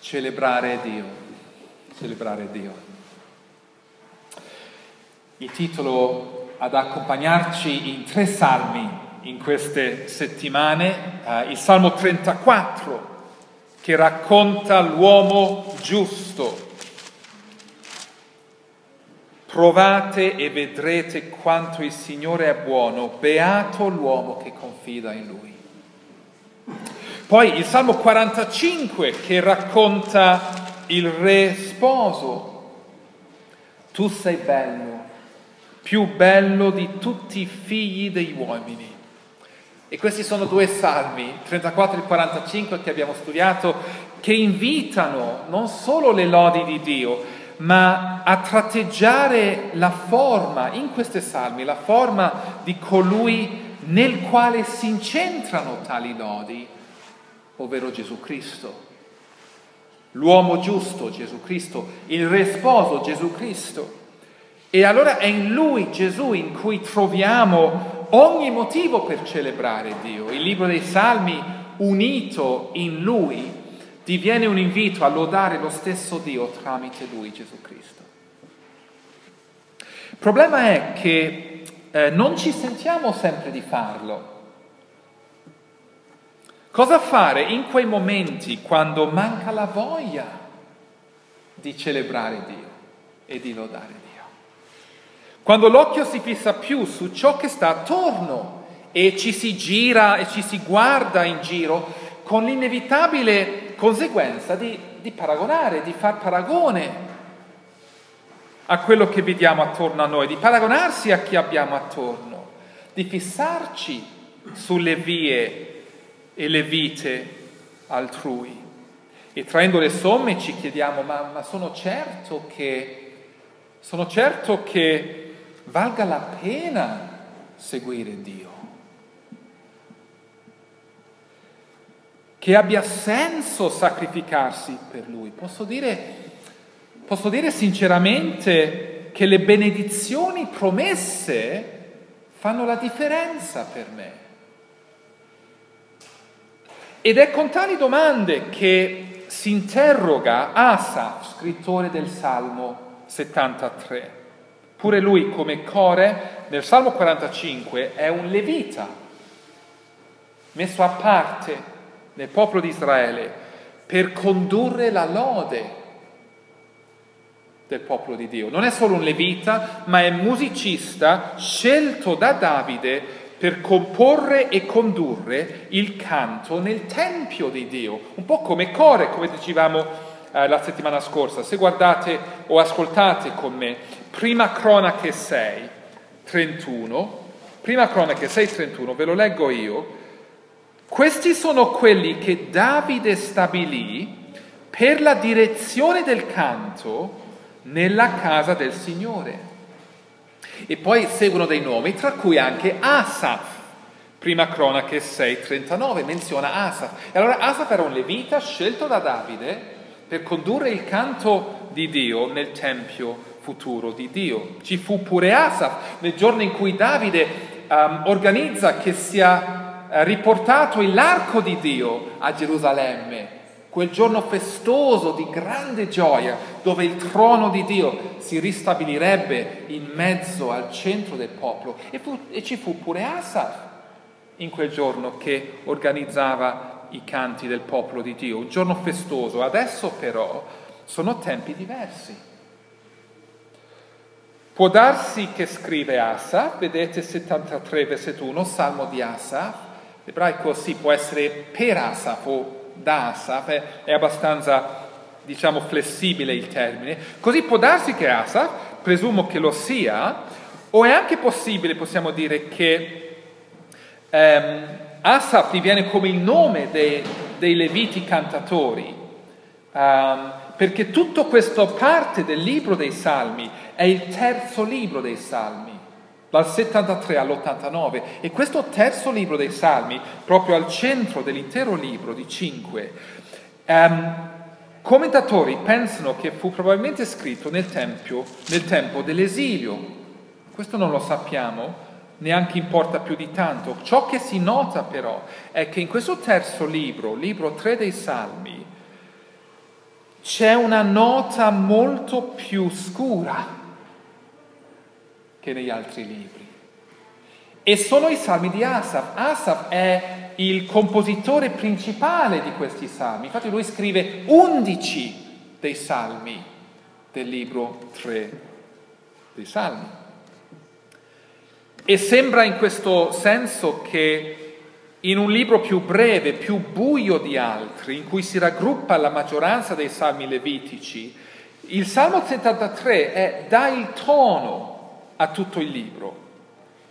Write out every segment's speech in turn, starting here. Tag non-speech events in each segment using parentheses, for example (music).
celebrare Dio, celebrare Dio. Il titolo ad accompagnarci in tre salmi in queste settimane, eh, il Salmo 34 che racconta l'uomo giusto. Provate e vedrete quanto il Signore è buono, beato l'uomo che confida in Lui. Poi il Salmo 45 che racconta il re sposo. Tu sei bello, più bello di tutti i figli degli uomini. E questi sono due salmi, 34 e 45 che abbiamo studiato, che invitano non solo le lodi di Dio, ma a tratteggiare la forma in questi salmi, la forma di colui nel quale si incentrano tali lodi ovvero Gesù Cristo. L'uomo giusto, Gesù Cristo, il re sposo, Gesù Cristo. E allora è in lui, Gesù, in cui troviamo ogni motivo per celebrare Dio. Il libro dei Salmi, unito in lui, diviene un invito a lodare lo stesso Dio tramite lui, Gesù Cristo. Il problema è che eh, non ci sentiamo sempre di farlo. Cosa fare in quei momenti quando manca la voglia di celebrare Dio e di lodare Dio? Quando l'occhio si fissa più su ciò che sta attorno e ci si gira e ci si guarda in giro con l'inevitabile conseguenza di, di paragonare, di far paragone a quello che vediamo attorno a noi, di paragonarsi a chi abbiamo attorno, di fissarci sulle vie e le vite altrui. E traendo le somme ci chiediamo, ma, ma sono, certo che, sono certo che valga la pena seguire Dio? Che abbia senso sacrificarsi per Lui? Posso dire, posso dire sinceramente che le benedizioni promesse fanno la differenza per me. Ed è con tali domande che si interroga Asaf, scrittore del Salmo 73. Pure lui, come Core, nel Salmo 45 è un levita, messo a parte nel popolo di Israele per condurre la lode del popolo di Dio. Non è solo un levita, ma è musicista scelto da Davide per comporre e condurre il canto nel Tempio di Dio, un po' come Core, come dicevamo eh, la settimana scorsa. Se guardate o ascoltate con me, prima cronache 6, 31, prima cronache 6, 31, ve lo leggo io, questi sono quelli che Davide stabilì per la direzione del canto nella casa del Signore. E poi seguono dei nomi, tra cui anche Asaf. Prima cronache 6:39 menziona Asaf. E allora Asaf era un levita scelto da Davide per condurre il canto di Dio nel tempio futuro di Dio. Ci fu pure Asaf nel giorno in cui Davide um, organizza che sia uh, riportato l'arco di Dio a Gerusalemme quel giorno festoso di grande gioia dove il trono di Dio si ristabilirebbe in mezzo al centro del popolo. E, fu, e, ci fu pure Asaf in quel giorno che organizzava i canti del popolo di Dio, un giorno festoso. Adesso però sono tempi diversi. Può darsi che scrive Asaf, vedete 73 versetto 1, Salmo di Asaf, l'ebraico sì può essere per Asaf o da Asaf, è abbastanza, diciamo, flessibile il termine. Così può darsi che Asaf, presumo che lo sia, o è anche possibile, possiamo dire, che ehm, Asaf diviene come il nome dei, dei leviti cantatori, um, perché tutta questa parte del libro dei Salmi è il terzo libro dei Salmi dal 73 all'89 e questo terzo libro dei Salmi, proprio al centro dell'intero libro di cinque, um, commentatori pensano che fu probabilmente scritto nel, tempio, nel tempo dell'esilio. Questo non lo sappiamo, neanche importa più di tanto. Ciò che si nota però è che in questo terzo libro, libro 3 dei Salmi, c'è una nota molto più scura che negli altri libri. E sono i salmi di Asaf. Asaf è il compositore principale di questi salmi. Infatti lui scrive 11 dei salmi del libro 3 dei salmi. E sembra in questo senso che in un libro più breve, più buio di altri, in cui si raggruppa la maggioranza dei salmi levitici, il Salmo 73 è, dà il tono a tutto il libro.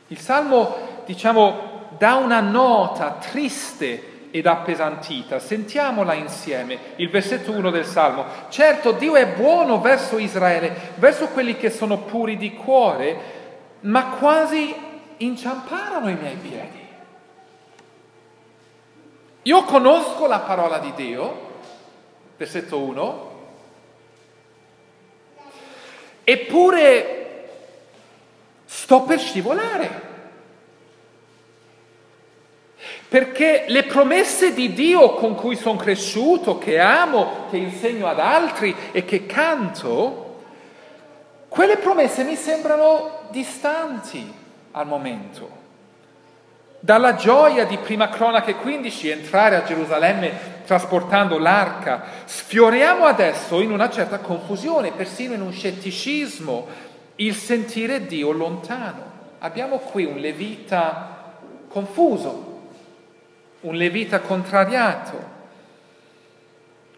Il Salmo, diciamo, dà una nota triste ed appesantita. Sentiamola insieme, il versetto 1 del Salmo. Certo, Dio è buono verso Israele, verso quelli che sono puri di cuore, ma quasi inciamparono i miei piedi. Io conosco la parola di Dio, versetto 1, eppure sto per scivolare. Perché le promesse di Dio con cui sono cresciuto, che amo, che insegno ad altri e che canto, quelle promesse mi sembrano distanti al momento. Dalla gioia di Prima Cronache 15 entrare a Gerusalemme trasportando l'arca, sfioriamo adesso in una certa confusione, persino in un scetticismo, il sentire Dio lontano. Abbiamo qui un levita confuso, un levita contrariato,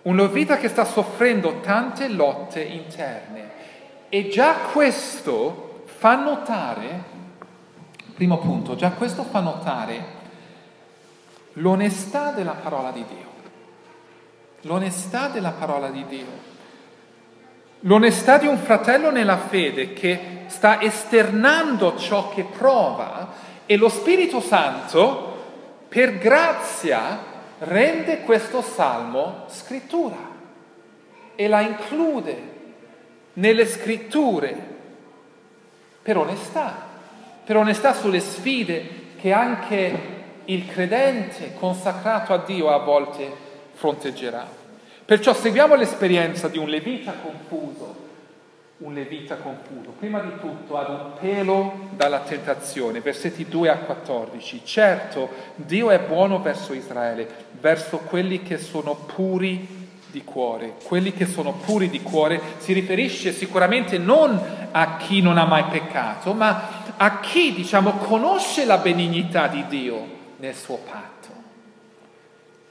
un levita che sta soffrendo tante lotte interne. E già questo fa notare Primo punto, già questo fa notare l'onestà della parola di Dio. L'onestà della parola di Dio. L'onestà di un fratello nella fede che sta esternando ciò che prova e lo Spirito Santo, per grazia, rende questo salmo scrittura e la include nelle scritture per onestà per onestà sulle sfide che anche il credente consacrato a Dio a volte fronteggerà. Perciò seguiamo l'esperienza di un levita confuso, un levita confuso, prima di tutto ad un pelo dalla tentazione, versetti 2 a 14. Certo, Dio è buono verso Israele, verso quelli che sono puri di cuore. Quelli che sono puri di cuore si riferisce sicuramente non a chi non ha mai peccato, ma a chi, diciamo, conosce la benignità di Dio nel suo patto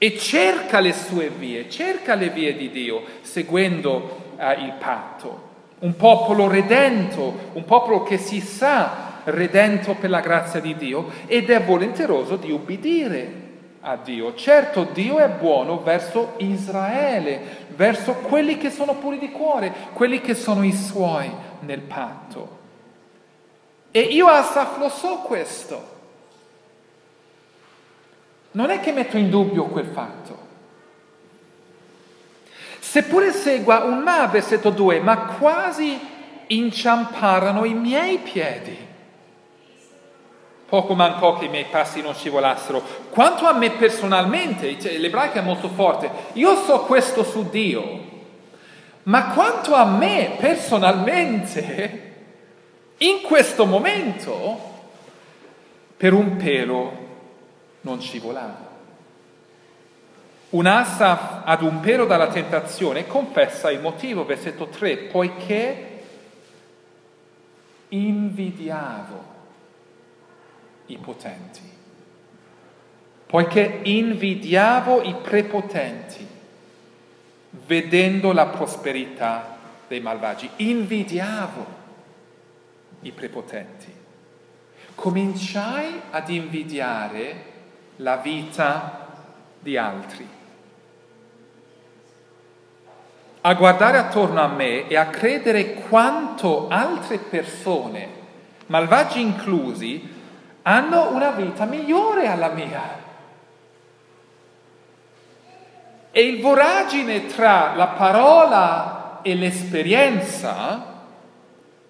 e cerca le sue vie, cerca le vie di Dio seguendo eh, il patto. Un popolo redento, un popolo che si sa redento per la grazia di Dio ed è volenteroso di ubbidire a Dio. Certo, Dio è buono verso Israele, verso quelli che sono puri di cuore, quelli che sono i suoi nel patto. E io Asaf lo so questo. Non è che metto in dubbio quel fatto. Seppure segua un ma, versetto 2, ma quasi inciamparono i miei piedi. Poco mancò che i miei passi non scivolassero. Quanto a me personalmente, cioè, l'ebraico è molto forte, io so questo su Dio, ma quanto a me personalmente, in questo momento, per un pelo non scivolava. Un Asaf ad un pelo dalla tentazione confessa il motivo, versetto 3, poiché invidiavo i potenti, poiché invidiavo i prepotenti, vedendo la prosperità dei malvagi, invidiavo i prepotenti. Cominciai ad invidiare la vita di altri, a guardare attorno a me e a credere quanto altre persone, malvagi inclusi, hanno una vita migliore alla mia. E il voragine tra la parola e l'esperienza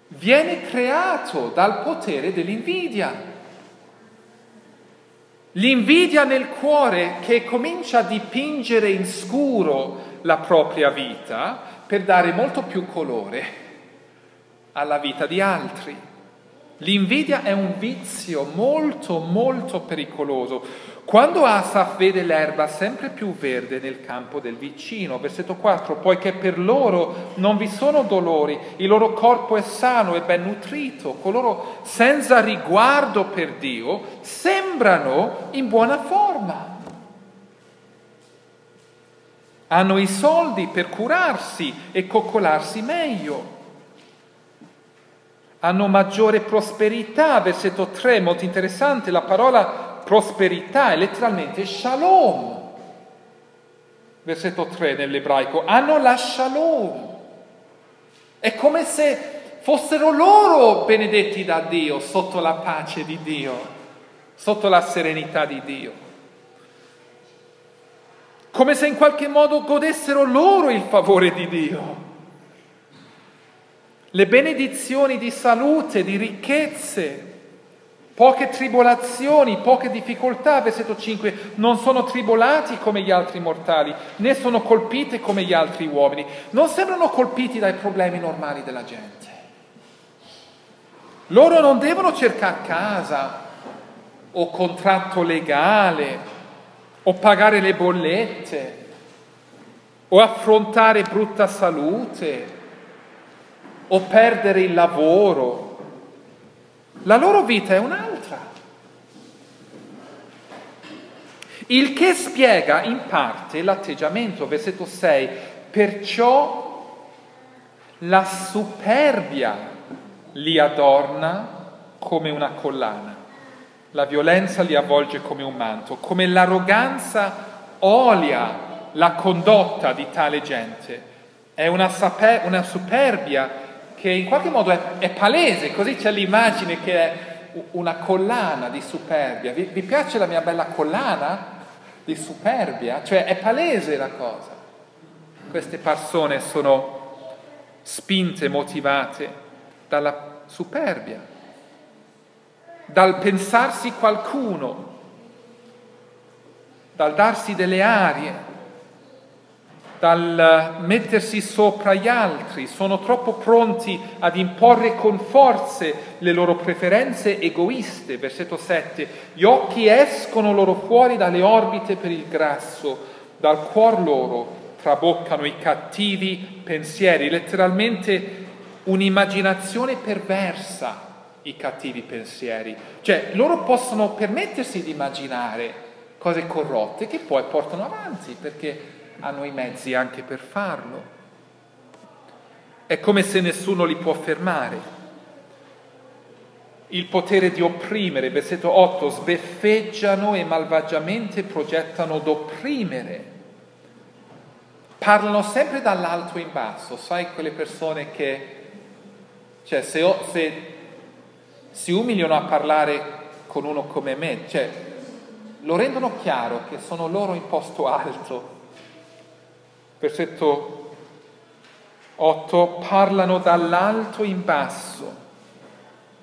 viene creato dal potere dell'invidia. L'invidia nel cuore che comincia a dipingere in scuro la propria vita per dare molto più colore alla vita di altri. L'invidia è un vizio molto, molto pericoloso. Quando Asaf vede l'erba sempre più verde nel campo del vicino, versetto 4, poiché per loro non vi sono dolori, il loro corpo è sano e ben nutrito, coloro senza riguardo per Dio sembrano in buona forma. Hanno i soldi per curarsi e coccolarsi meglio hanno maggiore prosperità, versetto 3, molto interessante, la parola prosperità è letteralmente shalom. Versetto 3 nell'ebraico, hanno la shalom. È come se fossero loro benedetti da Dio, sotto la pace di Dio, sotto la serenità di Dio. Come se in qualche modo godessero loro il favore di Dio. Le benedizioni di salute, di ricchezze, poche tribolazioni, poche difficoltà, versetto 5, non sono tribolati come gli altri mortali, né sono colpite come gli altri uomini, non sembrano colpiti dai problemi normali della gente. Loro non devono cercare casa o contratto legale o pagare le bollette o affrontare brutta salute o perdere il lavoro. La loro vita è un'altra. Il che spiega in parte l'atteggiamento, versetto 6, perciò la superbia li adorna come una collana, la violenza li avvolge come un manto, come l'arroganza olia la condotta di tale gente. È una, saper- una superbia che in qualche modo è, è palese, così c'è l'immagine che è una collana di superbia. Vi, vi, piace la mia bella collana di superbia? Cioè è palese la cosa. Queste persone sono spinte, motivate dalla superbia, dal pensarsi qualcuno, dal darsi delle arie, dal mettersi sopra gli altri, sono troppo pronti ad imporre con forze le loro preferenze egoiste. Versetto 7. Gli occhi escono loro fuori dalle orbite per il grasso, dal cuor loro traboccano i cattivi pensieri, letteralmente un'immaginazione perversa i cattivi pensieri. Cioè loro possono permettersi di immaginare cose corrotte che poi portano avanti perché hanno i mezzi anche per farlo. È come se nessuno li può fermare. Il potere di opprimere, versetto 8, sbeffeggiano e malvagiamente progettano d'opprimere. Parlano sempre dall'alto in basso, sai quelle persone che, cioè se, se si umiliano a parlare con uno come me, cioè lo rendono chiaro che sono loro in posto alto versetto 8, parlano dall'alto in basso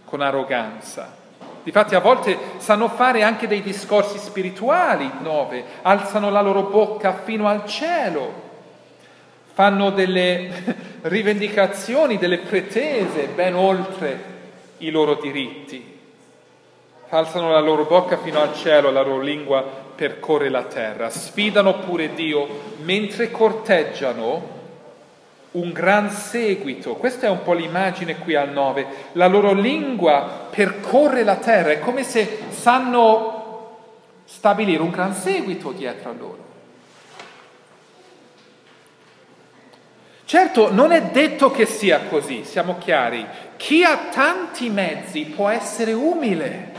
con arroganza. Difatti a volte sanno fare anche dei discorsi spirituali, 9, alzano la loro bocca fino al cielo, fanno delle (laughs) rivendicazioni, delle pretese ben oltre i loro diritti. Alzano la loro bocca fino al cielo, la loro lingua percorre la terra, sfidano pure Dio mentre corteggiano un gran seguito. Questa è un po' l'immagine qui al 9. La loro lingua percorre la terra, è come se sanno stabilire un gran seguito dietro a loro. Certo, non è detto che sia così, siamo chiari. Chi ha tanti mezzi può essere umile.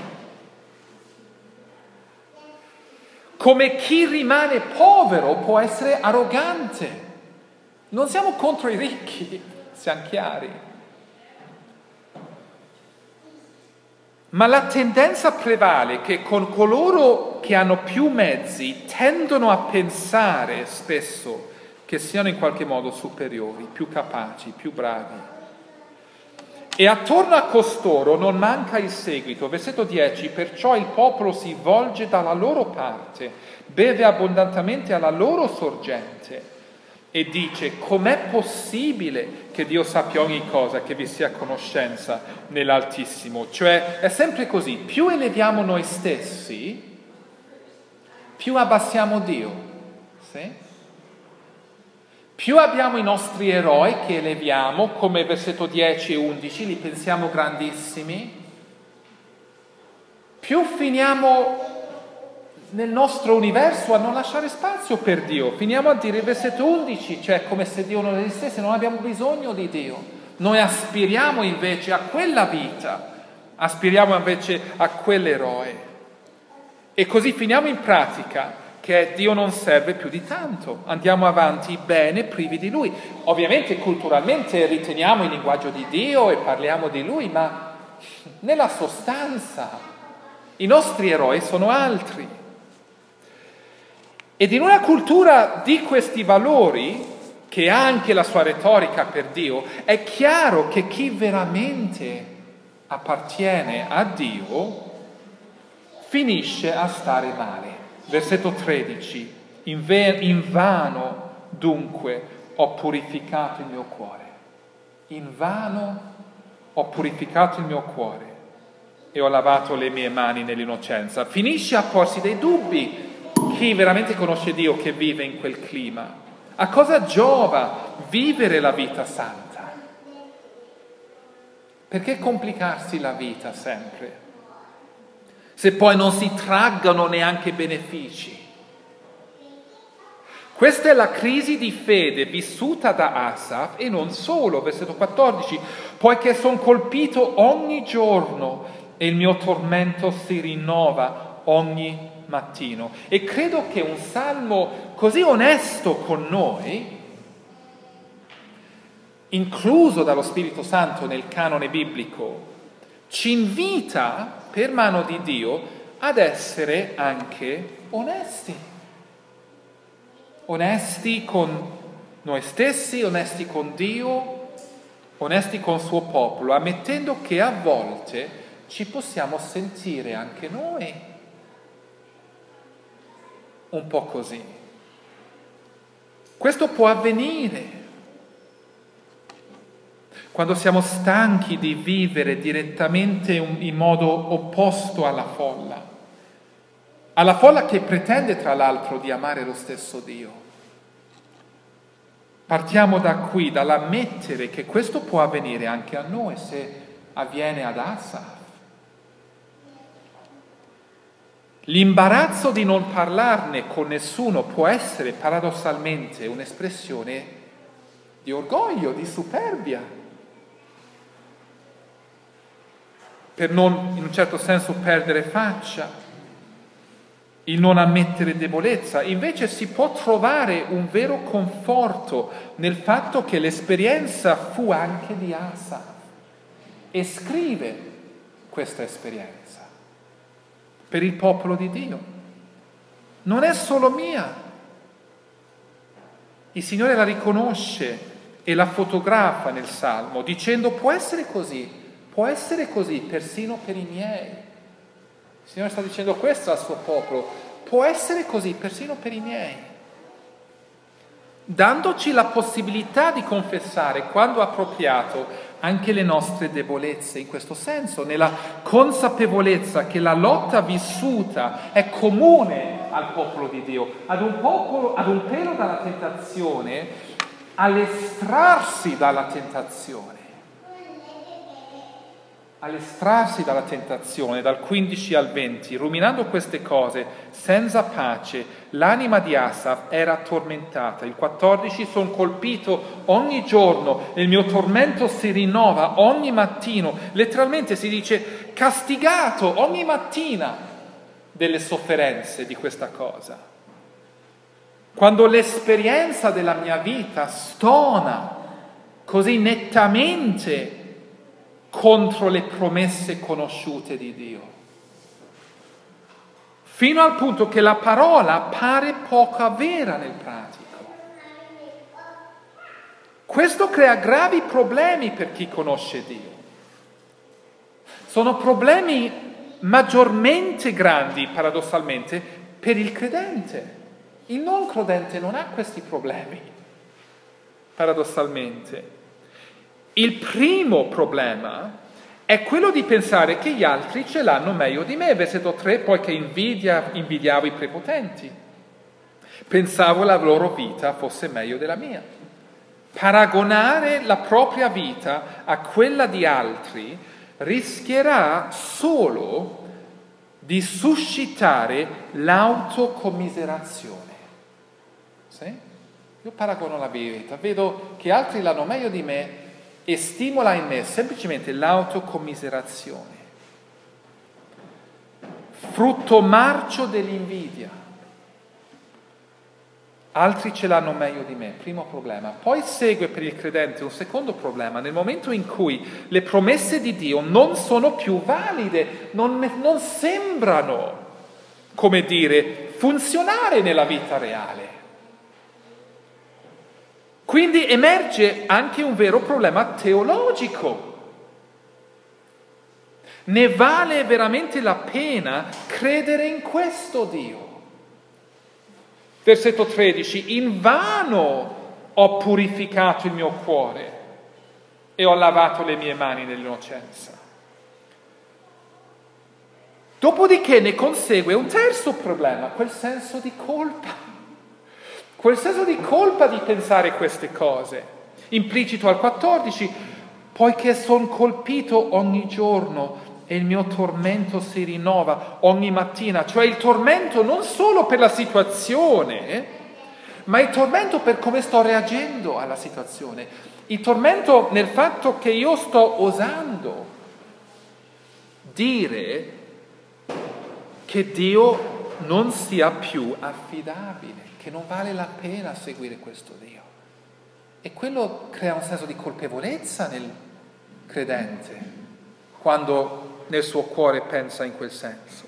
Come chi rimane povero può essere arrogante. Non siamo contro i ricchi, siamo chiari. Ma la tendenza prevale che con coloro che hanno più mezzi tendono a pensare spesso che siano in qualche modo superiori, più capaci, più bravi. E attorno a costoro non manca il seguito. Versetto 10, perciò il popolo si volge dalla loro parte, beve abbondantemente alla loro sorgente. e dice com'è possibile che Dio sappia ogni cosa, che vi sia conoscenza nell'Altissimo. Cioè è sempre così, più eleviamo noi stessi, più abbassiamo Dio. Sì? Più abbiamo i nostri eroi che eleviamo, come versetto 10 e 11, li pensiamo grandissimi, più finiamo nel nostro universo a non lasciare spazio per Dio. Finiamo a dire il versetto 11, cioè come se Dio non esistesse, non abbiamo bisogno di Dio. Noi aspiriamo invece a quella vita, aspiriamo invece a quell'eroe. E così finiamo in pratica che Dio non serve più di tanto, andiamo avanti bene privi di Lui. Ovviamente culturalmente riteniamo il linguaggio di Dio e parliamo di Lui, ma nella sostanza i nostri eroi sono altri. Ed in una cultura di questi valori, che ha anche la sua retorica per Dio, è chiaro che chi veramente appartiene a Dio finisce a stare male. Versetto 13, in, ve- in vano dunque ho purificato il mio cuore, in vano ho purificato il mio cuore e ho lavato le mie mani nell'innocenza. Finisce a porsi dei dubbi chi veramente conosce Dio che vive in quel clima. A cosa giova vivere la vita santa? Perché complicarsi la vita sempre? Se poi non si traggano neanche benefici. Questa è la crisi di fede vissuta da Asaf e non solo, versetto 14, poiché sono colpito ogni giorno e il mio tormento si rinnova ogni mattino. E credo che un salmo così onesto con noi, incluso dallo Spirito Santo nel canone biblico, ci invita per mano di Dio ad essere anche onesti. Onesti con noi stessi, onesti con Dio, onesti con il suo popolo, ammettendo che a volte ci possiamo sentire anche noi un po' così. Questo può avvenire quando siamo stanchi di vivere direttamente in modo opposto alla folla, alla folla che pretende tra l'altro di amare lo stesso Dio. Partiamo da qui, dall'ammettere che questo può avvenire anche a noi se avviene ad Asa, L'imbarazzo di non parlarne con nessuno può essere paradossalmente un'espressione di orgoglio, di superbia, per non in un certo senso perdere faccia, il non ammettere debolezza. Invece si può trovare un vero conforto nel fatto che l'esperienza fu anche di Asa e scrive questa esperienza per il popolo di Dio. Non è solo mia. Il Signore la riconosce e la fotografa nel Salmo dicendo può essere così, può essere così persino per i miei. Il Signore sta dicendo questo al suo popolo, può essere così persino per i miei. Dandoci la possibilità di confessare quando appropriato anche le nostre debolezze. In questo senso, nella consapevolezza che la lotta vissuta è comune al popolo di Dio, ad un, popolo, ad un pelo dalla tentazione, all'estrarsi dalla tentazione all'estrarsi dalla tentazione, dal 15 al 20, ruminando queste cose, senza pace, l'anima di Asaf era tormentata. Il 14 sono colpito ogni giorno, il mio tormento si rinnova ogni mattino, letteralmente si dice castigato ogni mattina delle sofferenze di questa cosa. Quando l'esperienza della mia vita stona così nettamente contro le promesse conosciute di Dio. Fino al punto che la parola pare poco vera nel pratico. Questo crea gravi problemi per chi conosce Dio. Sono problemi maggiormente grandi, paradossalmente, per il credente. Il non credente non ha questi problemi. paradossalmente. Il primo problema è quello di pensare che gli altri ce l'hanno meglio di me. Versetto 3, poiché invidia, invidiavo i prepotenti. Pensavo la loro vita fosse meglio della mia. Paragonare la propria vita a quella di altri rischierà solo di suscitare l'autocommiserazione. Sì? Io paragono la mia vita, vedo che altri l'hanno meglio di me e stimola in me semplicemente l'autocommiserazione. Frutto marcio dell'invidia. Altri ce l'hanno meglio di me, primo problema. Poi segue per il credente un secondo problema, nel momento in cui le promesse di Dio non sono più valide, non, non sembrano, come dire, funzionare nella vita reale. Quindi emerge anche un vero problema teologico. Ne vale veramente la pena credere in questo Dio? Versetto 13, in vano ho purificato il mio cuore e ho lavato le mie mani nell'innocenza. Dopodiché ne consegue un terzo problema, quel senso di colpa. Quel senso di colpa di pensare queste cose. Implicito al 14, poiché sono colpito ogni giorno e il mio tormento si rinnova ogni mattina, cioè il tormento non solo per la situazione, ma il tormento per come sto reagendo alla situazione, il tormento nel fatto che io sto osando dire che Dio non sia più affidabile che non vale la pena seguire questo Dio. E quello crea un senso di colpevolezza nel credente, quando nel suo cuore pensa in quel senso.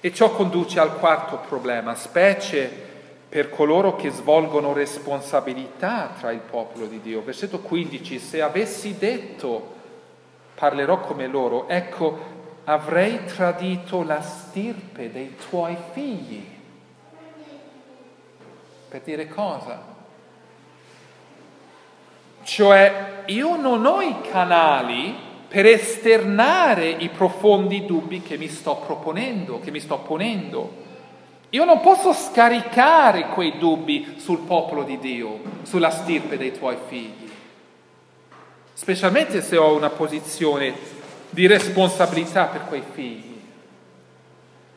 E ciò conduce al quarto problema, specie per coloro che svolgono responsabilità tra il popolo di Dio. Versetto 15, se avessi detto parlerò come loro, ecco, avrei tradito la stirpe dei tuoi figli. Per dire cosa? Cioè io non ho i canali per esternare i profondi dubbi che mi sto proponendo, che mi sto ponendo. Io non posso scaricare quei dubbi sul popolo di Dio, sulla stirpe dei tuoi figli, specialmente se ho una posizione di responsabilità per quei figli.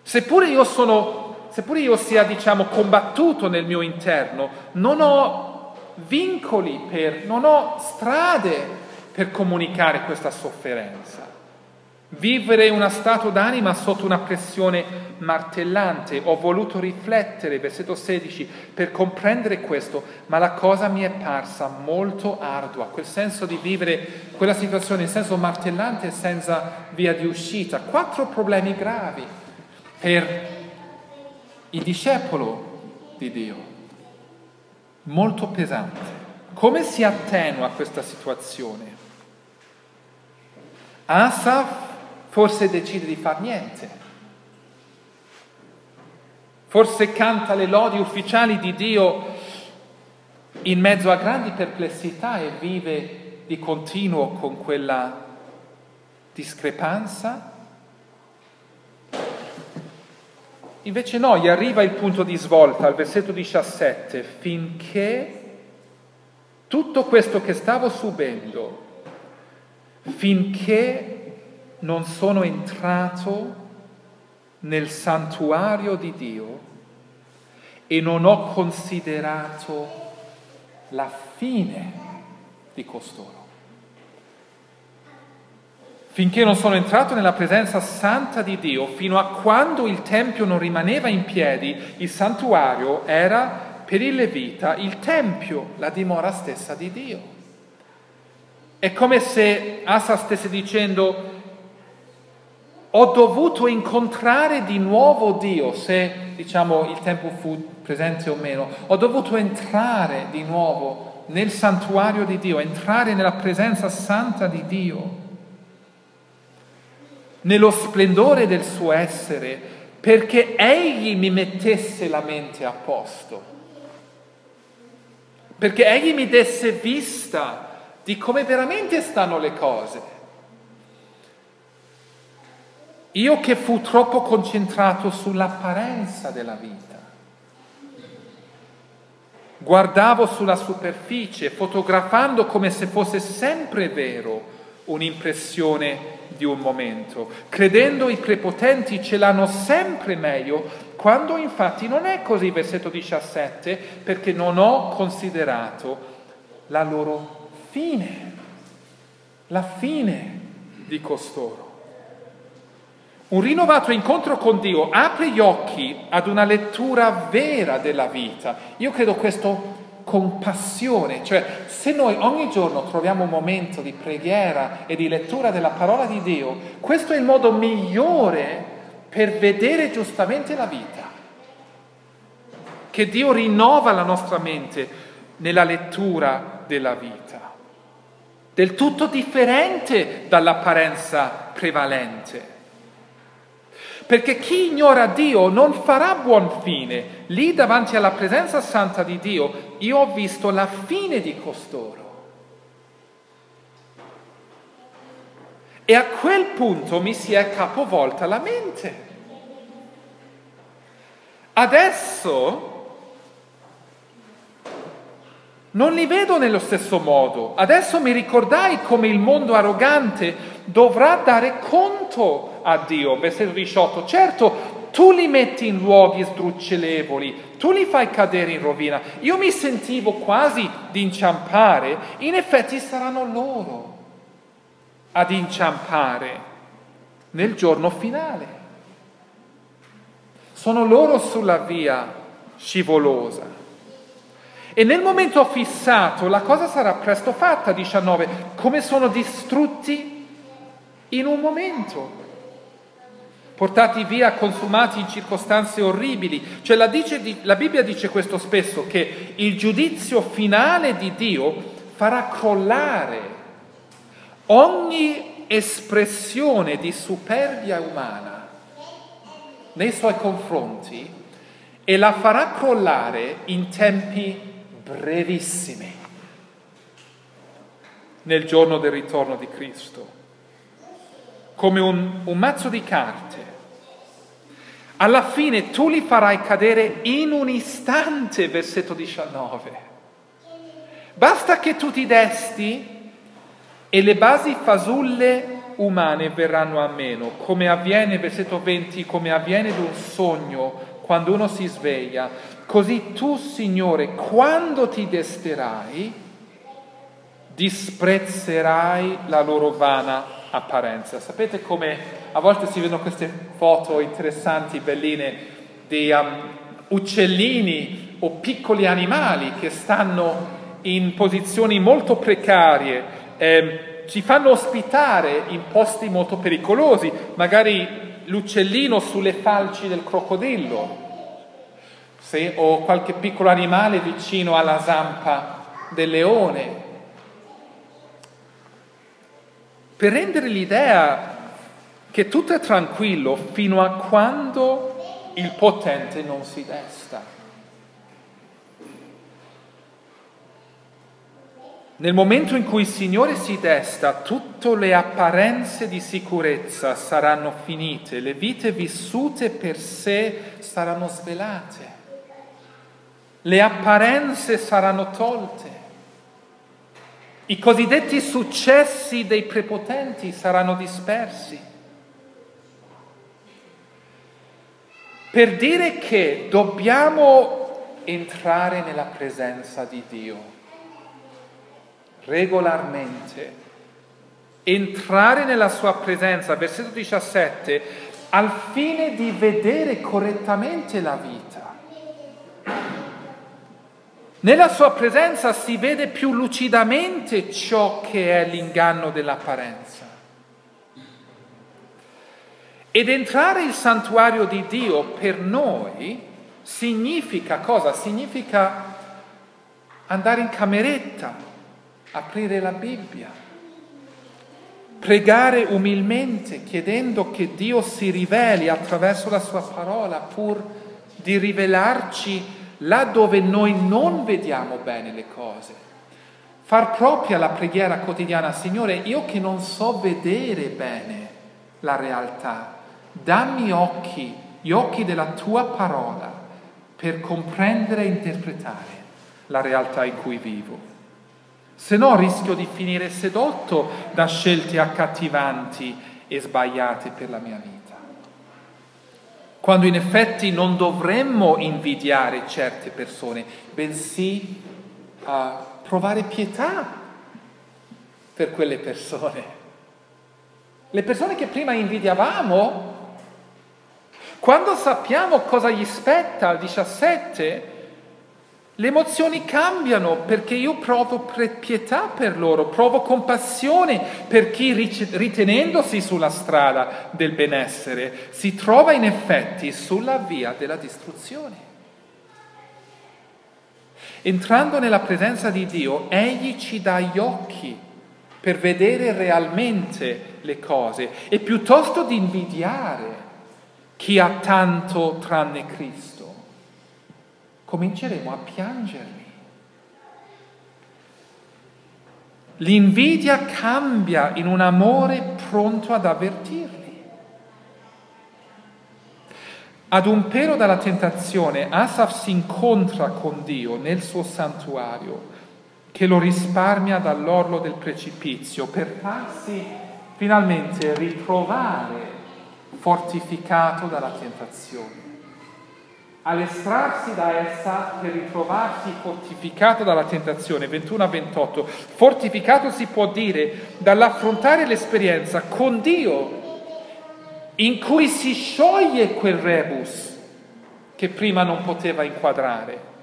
Seppure io sono seppure io sia, diciamo, combattuto nel mio interno, non ho vincoli per, non ho strade per comunicare questa sofferenza. Vivere uno stato d'anima sotto una pressione martellante. Ho voluto riflettere, versetto 16, per comprendere questo, ma la cosa mi è parsa molto ardua. Quel senso di vivere quella situazione in senso martellante senza via di uscita. Quattro problemi gravi per il discepolo di Dio, molto pesante. Come si attenua questa situazione? Asaf forse decide di far niente, forse canta le lodi ufficiali di Dio in mezzo a grandi perplessità e vive di continuo con quella discrepanza. Invece no, gli arriva il punto di svolta al versetto 17, finché tutto questo che stavo subendo, finché non sono entrato nel santuario di Dio e non ho considerato la fine di costoro finché non sono entrato nella presenza santa di Dio, fino a quando il Tempio non rimaneva in piedi, il santuario era per il Levita il Tempio, la dimora stessa di Dio. È come se Asa stesse dicendo, ho dovuto incontrare di nuovo Dio, se diciamo il Tempio fu presente o meno, ho dovuto entrare di nuovo nel santuario di Dio, entrare nella presenza santa di Dio nello splendore del suo essere, perché egli mi mettesse la mente a posto. perché Egli mi desse vista di come veramente stanno le cose. Io che fu troppo concentrato sull'apparenza della vita. Guardavo sulla superficie, fotografando come se fosse sempre vero un'impressione di un momento, credendo i prepotenti ce l'hanno sempre meglio, quando infatti non è così, versetto 17, perché non ho considerato la loro fine, la fine di costoro. Un rinnovato incontro con Dio apre gli occhi ad una lettura vera della vita. Io credo questo con passione, cioè se noi ogni giorno troviamo un momento di preghiera e di lettura della parola di Dio, questo è il modo migliore per vedere giustamente la vita. Che Dio rinnova la nostra mente nella lettura della vita, del tutto differente dall'apparenza prevalente. Perché chi ignora Dio non farà buon fine. Lì davanti alla presenza santa di Dio io ho visto la fine di costoro. E a quel punto mi si è capovolta la mente. Adesso non li vedo nello stesso modo. Adesso mi ricordai come il mondo arrogante dovrà dare conto a Dio. Versetto 18. Certo, tu li metti in luoghi sdruccelevoli, tu li fai cadere in rovina. Io mi sentivo quasi di inciampare, in effetti saranno loro ad inciampare nel giorno finale. Sono loro sulla via scivolosa. E nel momento fissato la cosa sarà presto fatta, 19, come sono distrutti in un momento, portati via, consumati in circostanze orribili. Cioè la, dice, la Bibbia dice questo spesso, che il giudizio finale di Dio farà crollare ogni espressione di superbia umana nei suoi confronti e la farà crollare in tempi brevissimi nel giorno del ritorno di Cristo come un, un mazzo di carte. Alla fine tu li farai cadere in un istante, versetto 19. Basta che tu ti desti e le basi fasulle umane verranno a meno, come avviene, versetto 20, come avviene ad un sogno quando uno si sveglia. Così tu, Signore, quando ti desterai, disprezzerai la loro vana apparenza. Sapete come a volte si vedono queste foto interessanti, belline, di um, uccellini o piccoli animali che stanno in posizioni molto precarie, eh, ci fanno ospitare in posti molto pericolosi, magari l'uccellino sulle falci del crocodillo, sì, o qualche piccolo animale vicino alla zampa del leone, per rendere l'idea che tutto è tranquillo fino a quando il potente non si desta. Nel momento in cui il Signore si desta, tutte le apparenze di sicurezza saranno finite, le vite vissute per sé saranno svelate, le apparenze saranno tolte. I cosiddetti successi dei prepotenti saranno dispersi. Per dire che dobbiamo entrare nella presenza di Dio regolarmente, entrare nella sua presenza, versetto 17, al fine di vedere correttamente la vita nella sua presenza si vede più lucidamente ciò che è l'inganno dell'apparenza. Ed entrare il santuario di Dio per noi significa cosa? Significa andare in cameretta, aprire la Bibbia, pregare umilmente chiedendo che Dio si riveli attraverso la sua parola pur di rivelarci là dove noi non vediamo bene le cose. Far propria la preghiera quotidiana, Signore, io che non so vedere bene la realtà, dammi occhi, gli occhi della tua parola per comprendere e interpretare la realtà in cui vivo. Se no rischio di finire sedotto da scelte accattivanti e sbagliate per la mia vita. Quando in effetti non dovremmo invidiare certe persone, bensì uh, provare pietà per quelle persone. Le persone che prima invidiavamo, quando sappiamo cosa gli spetta al 17, le emozioni cambiano perché io provo pietà per loro, provo compassione per chi ritenendosi sulla strada del benessere si trova in effetti sulla via della distruzione. Entrando nella presenza di Dio, Egli ci dà gli occhi per vedere realmente le cose e piuttosto di invidiare chi ha tanto tranne Cristo cominceremo a piangerli. L'invidia cambia in un amore pronto ad avvertirli. Ad un pelo dalla tentazione, Asaf si incontra con Dio nel suo santuario, che lo risparmia dall'orlo del precipizio, per farsi finalmente ritrovare fortificato dalla tentazione ad estrarsi da essa per ritrovarsi fortificato dalla tentazione. 21 a 28. Fortificato si può dire dall'affrontare l'esperienza con Dio, in cui si scioglie quel rebus che prima non poteva inquadrare.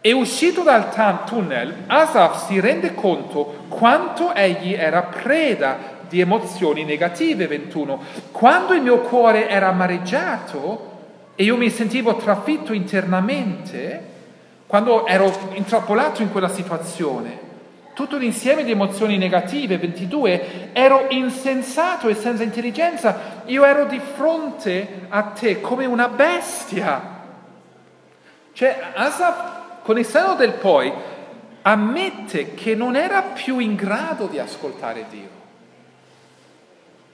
E uscito dal tunnel, Asaf si rende conto quanto egli era preda di emozioni negative. 21. Quando il mio cuore era amareggiato, e io mi sentivo trafitto internamente quando ero intrappolato in quella situazione. Tutto l'insieme di emozioni negative, 22, ero insensato e senza intelligenza, io ero di fronte a te come una bestia. Cioè, Asaf, con il seno del poi, ammette che non era più in grado di ascoltare Dio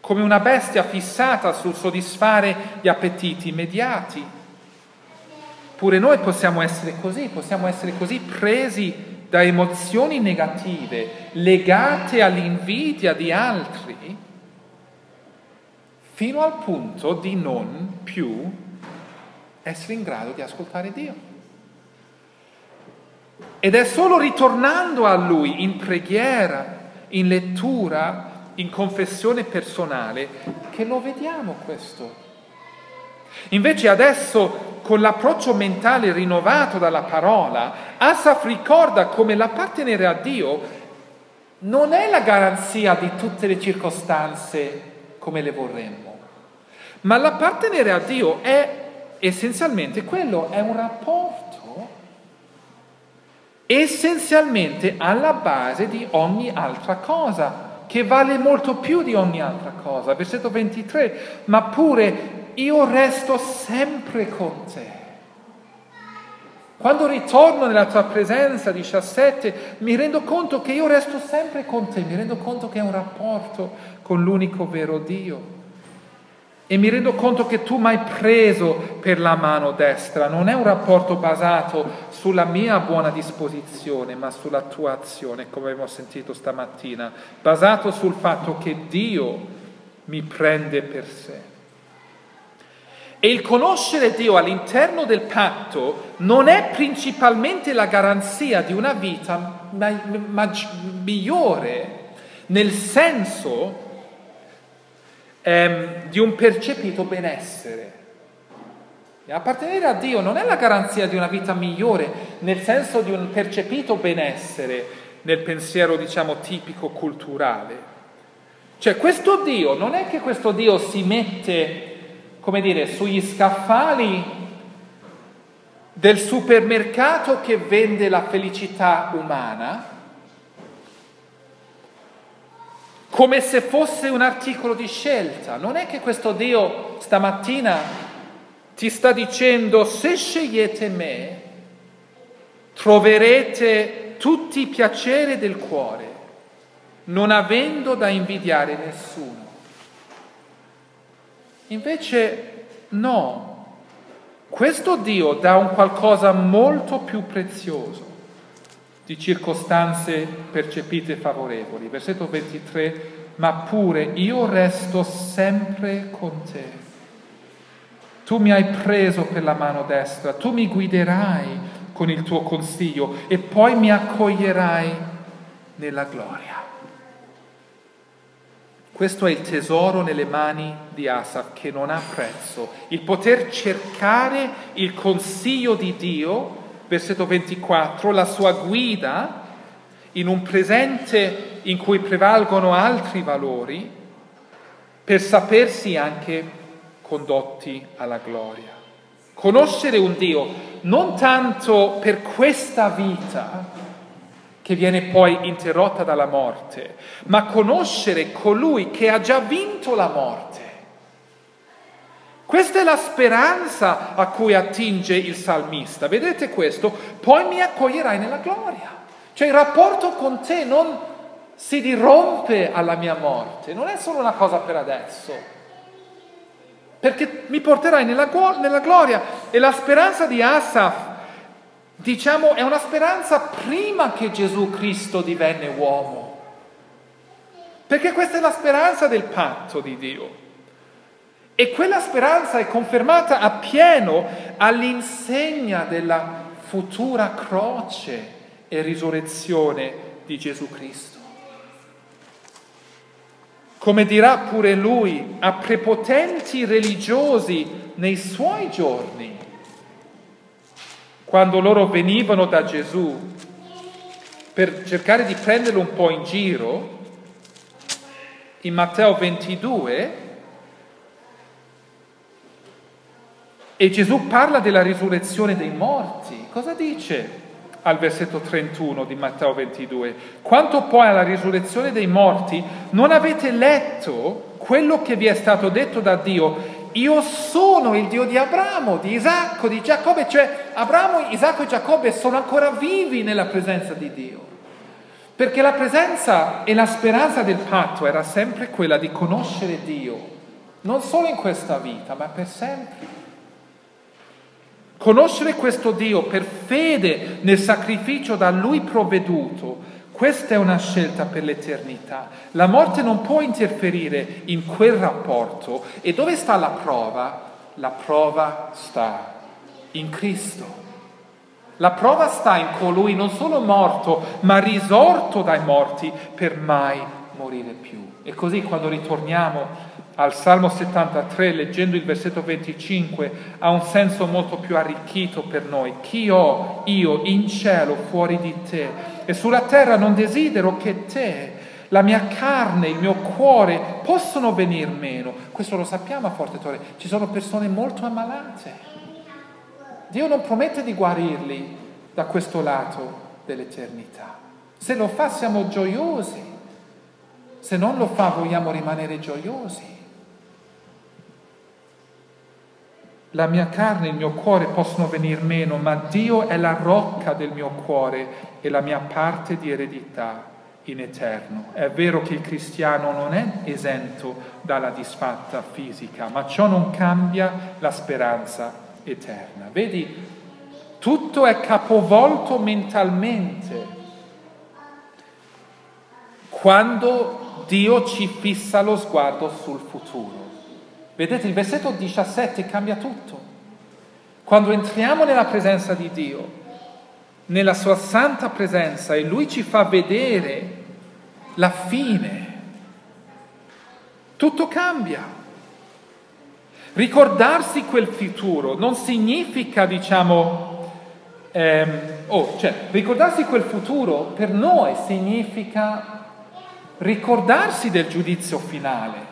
come una bestia fissata sul soddisfare gli appetiti immediati. Pure noi possiamo essere così, possiamo essere così presi da emozioni negative legate all'invidia di altri, fino al punto di non più essere in grado di ascoltare Dio. Ed è solo ritornando a Lui in preghiera, in lettura, in confessione personale che lo vediamo questo. Invece adesso, con l'approccio mentale rinnovato dalla parola, Asaf ricorda come l'appartenere a Dio non è la garanzia di tutte le circostanze come le vorremmo, ma l'appartenere a Dio è essenzialmente quello, è un rapporto essenzialmente alla base di ogni altra cosa che vale molto più di ogni altra cosa. Versetto 23, ma pure io resto sempre con te. Quando ritorno nella tua presenza, 17, mi rendo conto che io resto sempre con te, mi rendo conto che è un rapporto con l'unico vero Dio. E mi rendo conto che tu mi hai preso per la mano destra. Non è un rapporto basato sulla mia buona disposizione, ma sulla tua azione, come abbiamo sentito stamattina, basato sul fatto che Dio mi prende per sé. E il conoscere Dio all'interno del patto non è principalmente la garanzia di una vita migliore, nel senso ehm, di un percepito benessere. E appartenere a Dio non è la garanzia di una vita migliore, nel senso di un percepito benessere nel pensiero, diciamo, tipico culturale. Cioè questo Dio, non è che questo Dio si mette, come dire, sugli scaffali del supermercato che vende la felicità umana, come se fosse un articolo di scelta. Non è che questo Dio stamattina ti sta dicendo se scegliete me, troverete tutti i piaceri del cuore, non avendo da invidiare nessuno. Invece no, questo Dio dà un qualcosa molto più prezioso di circostanze percepite favorevoli. Versetto 23, ma pure io resto sempre con te tu mi hai preso per la mano destra, tu mi guiderai con il tuo consiglio e poi mi accoglierai nella gloria. Questo è il tesoro nelle mani di Asaf che non ha prezzo, il poter cercare il consiglio di Dio, versetto 24, la sua guida in un presente in cui prevalgono altri valori, per sapersi anche condotti alla gloria. Conoscere un Dio non tanto per questa vita che viene poi interrotta dalla morte, ma conoscere colui che ha già vinto la morte. Questa è la speranza a cui attinge il salmista. Vedete questo? Poi mi accoglierai nella gloria. Cioè il rapporto con te non si dirompe alla mia morte, non è solo una cosa per adesso perché mi porterai nella, nella gloria. E la speranza di Asaf, diciamo, è una speranza prima che Gesù Cristo divenne uomo. Perché questa è la speranza del patto di Dio. E quella speranza è confermata appieno all'insegna della futura croce e risurrezione di Gesù Cristo. Come dirà pure lui, a prepotenti religiosi nei suoi giorni, quando loro venivano da Gesù per cercare di prenderlo un po' in giro, in Matteo 22, e Gesù parla della risurrezione dei morti. Cosa dice? al versetto 31 di Matteo 22. Quanto poi alla risurrezione dei morti, non avete letto quello che vi è stato detto da Dio? Io sono il Dio di Abramo, di Isacco, di Giacobbe, cioè Abramo, Isacco e Giacobbe sono ancora vivi nella presenza di Dio. Perché la presenza e la speranza del patto era sempre quella di conoscere Dio, non solo in questa vita, ma per sempre. Conoscere questo Dio per fede nel sacrificio da Lui provveduto, questa è una scelta per l'eternità. La morte non può interferire in quel rapporto. E dove sta la prova? La prova sta in Cristo. La prova sta in colui non solo morto, ma risorto dai morti per mai morire più. E così quando ritorniamo al Salmo 73, leggendo il versetto 25, ha un senso molto più arricchito per noi. Chi ho io in cielo fuori di te? E sulla terra non desidero che te, la mia carne, il mio cuore possono venir meno. Questo lo sappiamo a Forte Torre. Ci sono persone molto ammalate. Dio non promette di guarirli da questo lato dell'eternità. Se lo fa siamo gioiosi, se non lo fa vogliamo rimanere gioiosi. La mia carne e il mio cuore possono venir meno, ma Dio è la rocca del mio cuore e la mia parte di eredità in eterno. È vero che il cristiano non è esento dalla disfatta fisica, ma ciò non cambia la speranza eterna. Vedi, tutto è capovolto mentalmente quando Dio ci fissa lo sguardo sul futuro. Vedete, il versetto 17 cambia tutto. Quando entriamo nella presenza di Dio, nella sua santa presenza, e Lui ci fa vedere la fine, tutto cambia. Ricordarsi quel futuro non significa, diciamo, ehm, oh, cioè, ricordarsi quel futuro per noi significa ricordarsi del giudizio finale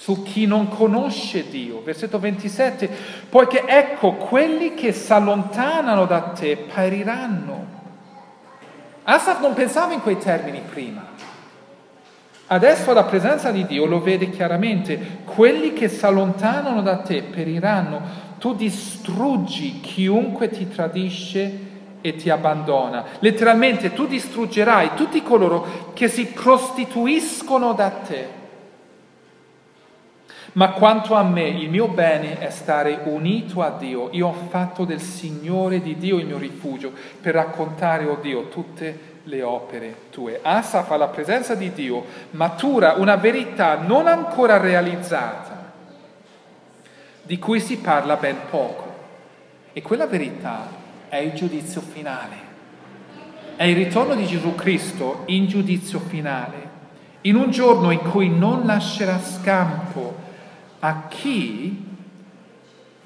su chi non conosce Dio. Versetto 27, poiché ecco quelli che si allontanano da te periranno. Asaf non pensava in quei termini prima. Adesso la presenza di Dio lo vede chiaramente. Quelli che si allontanano da te periranno. Tu distruggi chiunque ti tradisce e ti abbandona. Letteralmente tu distruggerai tutti coloro che si prostituiscono da te. Ma quanto a me, il mio bene è stare unito a Dio. Io ho fatto del Signore di Dio il mio rifugio per raccontare, oh Dio, tutte le opere tue. Asaf alla presenza di Dio matura una verità non ancora realizzata, di cui si parla ben poco. E quella verità è il giudizio finale. È il ritorno di Gesù Cristo in giudizio finale, in un giorno in cui non lascerà scampo a chi,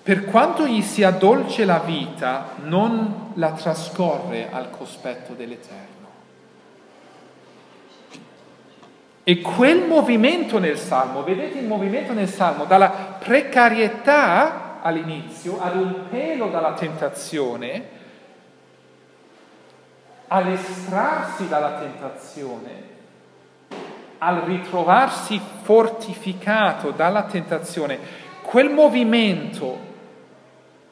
per quanto gli sia dolce la vita, non la trascorre al cospetto dell'Eterno. E quel movimento nel Salmo, vedete il movimento nel Salmo, dalla precarietà all'inizio ad un pelo dalla tentazione, all'estrarsi dalla tentazione, al ritrovarsi fortificato dalla tentazione, quel movimento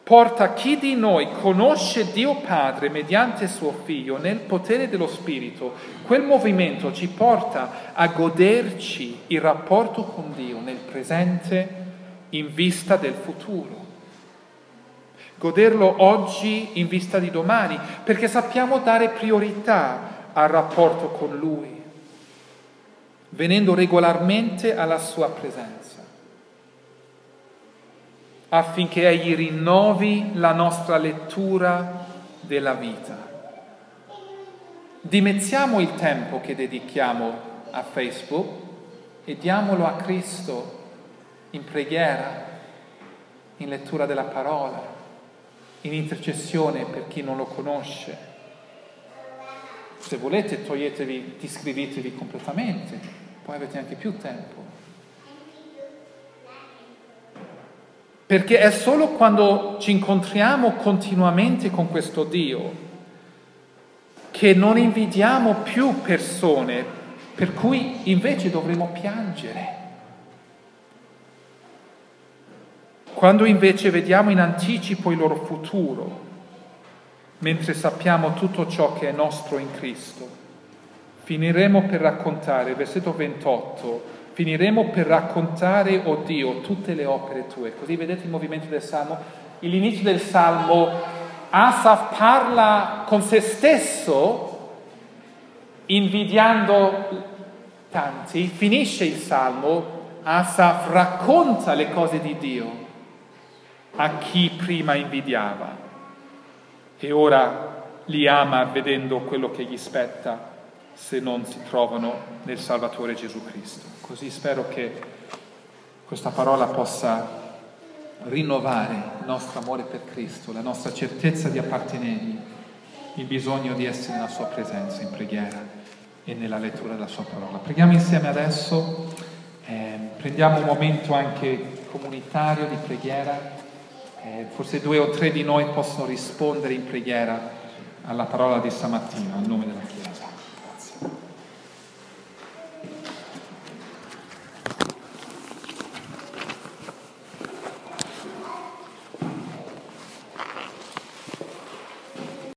porta chi di noi conosce Dio Padre mediante suo Figlio nel potere dello Spirito, quel movimento ci porta a goderci il rapporto con Dio nel presente in vista del futuro. Goderlo oggi in vista di domani, perché sappiamo dare priorità al rapporto con Lui venendo regolarmente alla sua presenza, affinché Egli rinnovi la nostra lettura della vita. Dimezziamo il tempo che dedichiamo a Facebook e diamolo a Cristo in preghiera, in lettura della parola, in intercessione per chi non lo conosce. Se volete toglietevi, iscrivetevi completamente, poi avete anche più tempo. Perché è solo quando ci incontriamo continuamente con questo Dio che non invidiamo più persone per cui invece dovremo piangere. Quando invece vediamo in anticipo il loro futuro, mentre sappiamo tutto ciò che è nostro in Cristo finiremo per raccontare, versetto 28, finiremo per raccontare, oh Dio, tutte le opere tue. Così vedete il movimento del Salmo. L'inizio del Salmo, Asaf parla con se stesso, invidiando tanti, finisce il Salmo, Asaf racconta le cose di Dio a chi prima invidiava e ora li ama vedendo quello che gli spetta se non si trovano nel Salvatore Gesù Cristo. Così spero che questa parola possa rinnovare il nostro amore per Cristo, la nostra certezza di appartenergli, il bisogno di essere nella sua presenza in preghiera e nella lettura della sua parola. Preghiamo insieme adesso, eh, prendiamo un momento anche comunitario di preghiera, eh, forse due o tre di noi possono rispondere in preghiera alla parola di stamattina, al nome del